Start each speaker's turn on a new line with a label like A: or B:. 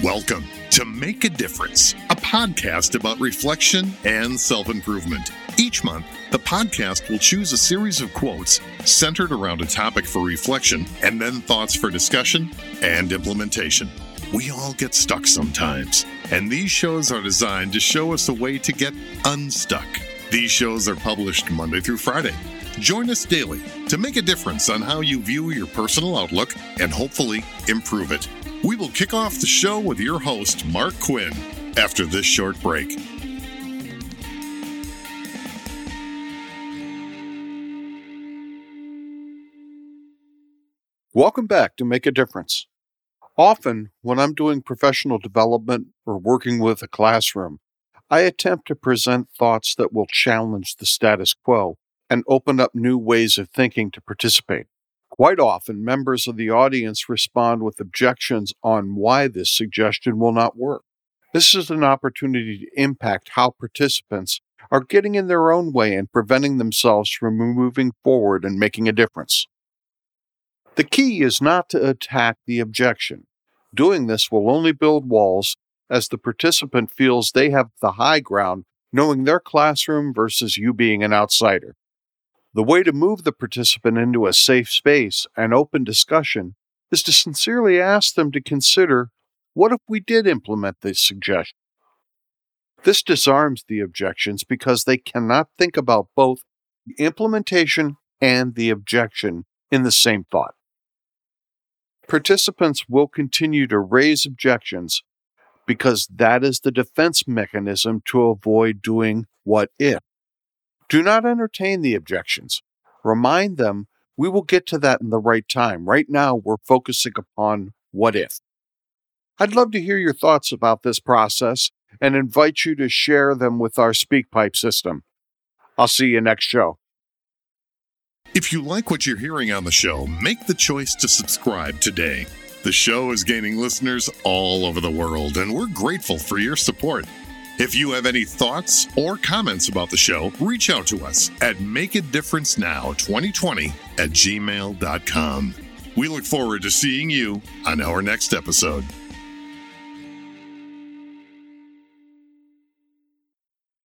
A: Welcome to Make a Difference, a podcast about reflection and self improvement. Each month, the podcast will choose a series of quotes centered around a topic for reflection and then thoughts for discussion and implementation. We all get stuck sometimes, and these shows are designed to show us a way to get unstuck. These shows are published Monday through Friday. Join us daily to make a difference on how you view your personal outlook and hopefully improve it. We will kick off the show with your host, Mark Quinn, after this short break.
B: Welcome back to Make a Difference. Often, when I'm doing professional development or working with a classroom, I attempt to present thoughts that will challenge the status quo and open up new ways of thinking to participate. Quite often, members of the audience respond with objections on why this suggestion will not work. This is an opportunity to impact how participants are getting in their own way and preventing themselves from moving forward and making a difference. The key is not to attack the objection. Doing this will only build walls as the participant feels they have the high ground, knowing their classroom versus you being an outsider. The way to move the participant into a safe space and open discussion is to sincerely ask them to consider what if we did implement this suggestion? This disarms the objections because they cannot think about both the implementation and the objection in the same thought. Participants will continue to raise objections because that is the defense mechanism to avoid doing what if. Do not entertain the objections. Remind them we will get to that in the right time. Right now, we're focusing upon what if. I'd love to hear your thoughts about this process and invite you to share them with our SpeakPipe system. I'll see you next show.
A: If you like what you're hearing on the show, make the choice to subscribe today. The show is gaining listeners all over the world, and we're grateful for your support. If you have any thoughts or comments about the show, reach out to us at makeadifferencenow2020 at gmail.com. We look forward to seeing you on our next episode.